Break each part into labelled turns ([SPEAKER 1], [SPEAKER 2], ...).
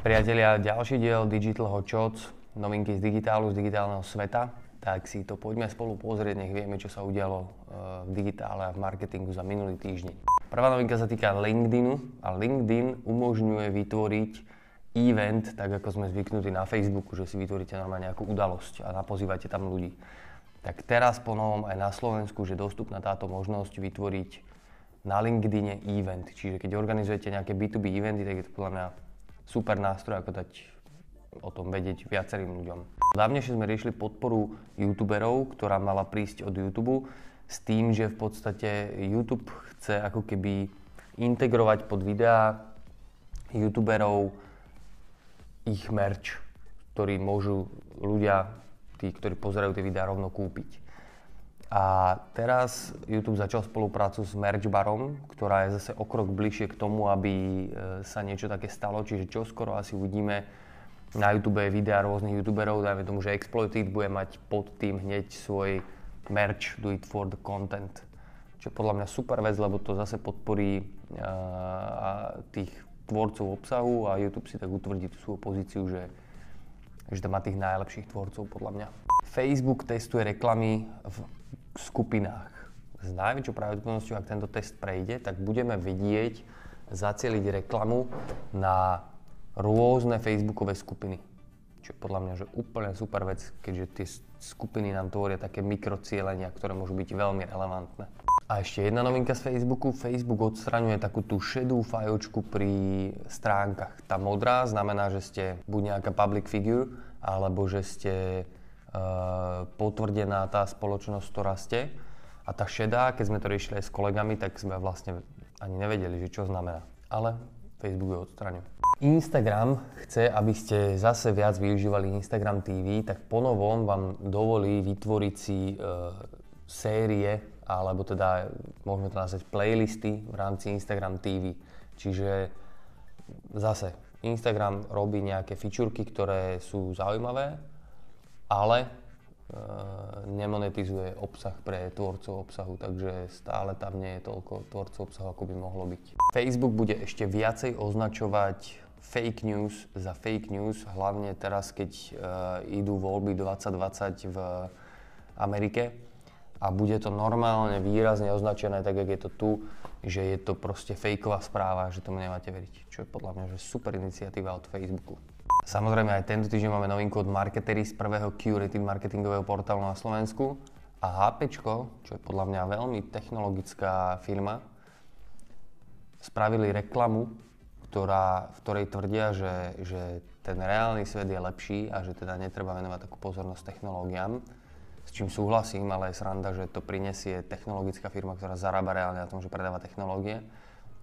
[SPEAKER 1] Priatelia, ďalší diel Digital Hot Shots, novinky z digitálu, z digitálneho sveta. Tak si to poďme spolu pozrieť, nech vieme, čo sa udialo eh, v digitále a v marketingu za minulý týždeň. Prvá novinka sa týka LinkedInu a LinkedIn umožňuje vytvoriť event, tak ako sme zvyknutí na Facebooku, že si vytvoríte normálne nejakú udalosť a napozývate tam ľudí. Tak teraz po novom aj na Slovensku, že dostupná táto možnosť vytvoriť na LinkedIne event. Čiže keď organizujete nejaké B2B eventy, tak je to podľa mňa super nástroj, ako dať o tom vedieť viacerým ľuďom. Dávnejšie sme riešili podporu youtuberov, ktorá mala prísť od YouTube s tým, že v podstate YouTube chce ako keby integrovať pod videá youtuberov ich merch, ktorý môžu ľudia, tí, ktorí pozerajú tie videá, rovno kúpiť. A teraz YouTube začal spoluprácu s Merchbarom, ktorá je zase o krok bližšie k tomu, aby e, sa niečo také stalo. Čiže čo skoro asi uvidíme na YouTube videá rôznych YouTuberov, dajme tomu, že Exploited bude mať pod tým hneď svoj merch Do It For The Content. Čo je podľa mňa super vec, lebo to zase podporí uh, tých tvorcov obsahu a YouTube si tak utvrdí tú svoju pozíciu, že, že to má tých najlepších tvorcov podľa mňa. Facebook testuje reklamy v skupinách. S najväčšou pravdepodobnosťou, ak tento test prejde, tak budeme vidieť zacieliť reklamu na rôzne facebookové skupiny. Čo je podľa mňa že úplne super vec, keďže tie skupiny nám tvoria také mikrocielenia, ktoré môžu byť veľmi relevantné. A ešte jedna novinka z Facebooku. Facebook odstraňuje takú tú šedú fajočku pri stránkach. Tá modrá znamená, že ste buď nejaká public figure, alebo že ste potvrdená tá spoločnosť, ktorá ste. A tá šedá, keď sme to riešili aj s kolegami, tak sme vlastne ani nevedeli, že čo znamená. Ale Facebook ju odstraňuje. Instagram chce, aby ste zase viac využívali Instagram TV, tak ponovom vám dovolí vytvoriť si e, série, alebo teda môžeme to nazvať playlisty v rámci Instagram TV. Čiže zase Instagram robí nejaké fičurky, ktoré sú zaujímavé, ale e, nemonetizuje obsah pre tvorcov obsahu, takže stále tam nie je toľko tvorcov obsahu, ako by mohlo byť. Facebook bude ešte viacej označovať fake news za fake news, hlavne teraz, keď e, idú voľby 2020 v Amerike a bude to normálne výrazne označené, tak jak je to tu, že je to proste fejková správa, že tomu nemáte veriť. Čo je podľa mňa že super iniciatíva od Facebooku. Samozrejme aj tento týždeň máme novinku od Marketery z prvého curated marketingového portálu na Slovensku a HP, čo je podľa mňa veľmi technologická firma, spravili reklamu, ktorá, v ktorej tvrdia, že, že ten reálny svet je lepší a že teda netreba venovať takú pozornosť technológiám, s čím súhlasím, ale je sranda, že to prinesie technologická firma, ktorá zarába reálne na tom, že predáva technológie.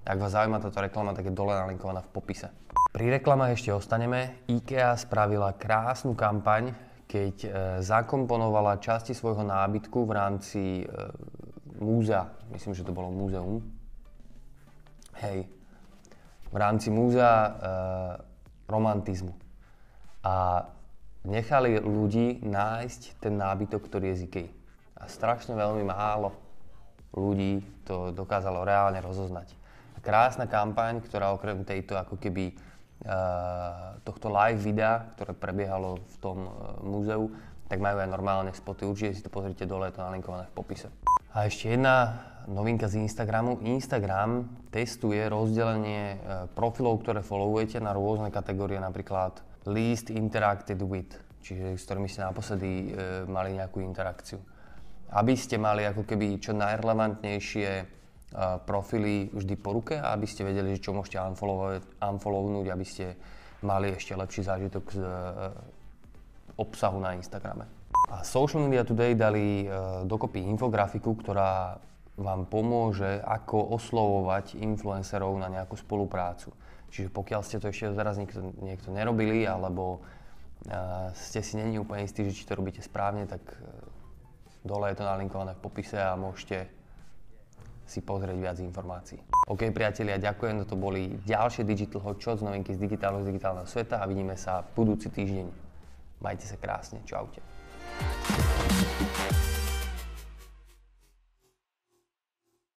[SPEAKER 1] Ak vás zaujíma táto reklama, tak je dole nalinkovaná v popise. Pri reklamách ešte ostaneme. IKEA spravila krásnu kampaň, keď e, zakomponovala časti svojho nábytku v rámci e, múzea, myslím, že to bolo múzeum, hej, v rámci múzea e, romantizmu. A nechali ľudí nájsť ten nábytok, ktorý je z IKEA. A strašne veľmi málo ľudí to dokázalo reálne rozoznať. Krásna kampaň, ktorá okrem tejto ako keby Eh, tohto live videa, ktoré prebiehalo v tom eh, múzeu, tak majú aj normálne spoty. Určite si to pozrite dole, je to nalinkované v popise. A ešte jedna novinka z Instagramu. Instagram testuje rozdelenie eh, profilov, ktoré followujete na rôzne kategórie, napríklad least interacted with, čiže s ktorými ste naposledy mali nejakú interakciu. Aby ste mali ako keby čo najrelevantnejšie profily vždy po ruke aby ste vedeli, že čo môžete unfollownúť, aby ste mali ešte lepší zážitok z e, obsahu na Instagrame. A Social Media Today dali e, dokopy infografiku, ktorá vám pomôže, ako oslovovať influencerov na nejakú spoluprácu. Čiže pokiaľ ste to ešte teraz niekto, niekto nerobili, alebo uh, ste si není úplne istí, že či to robíte správne, tak dole je to nalinkované v popise a môžete si pozrieť viac informácií. OK priatelia, ďakujem, toto boli ďalšie Digital Hot Shots, novinky z digitálneho, z digitálneho sveta a vidíme sa budúci týždeň. Majte sa krásne, čaute.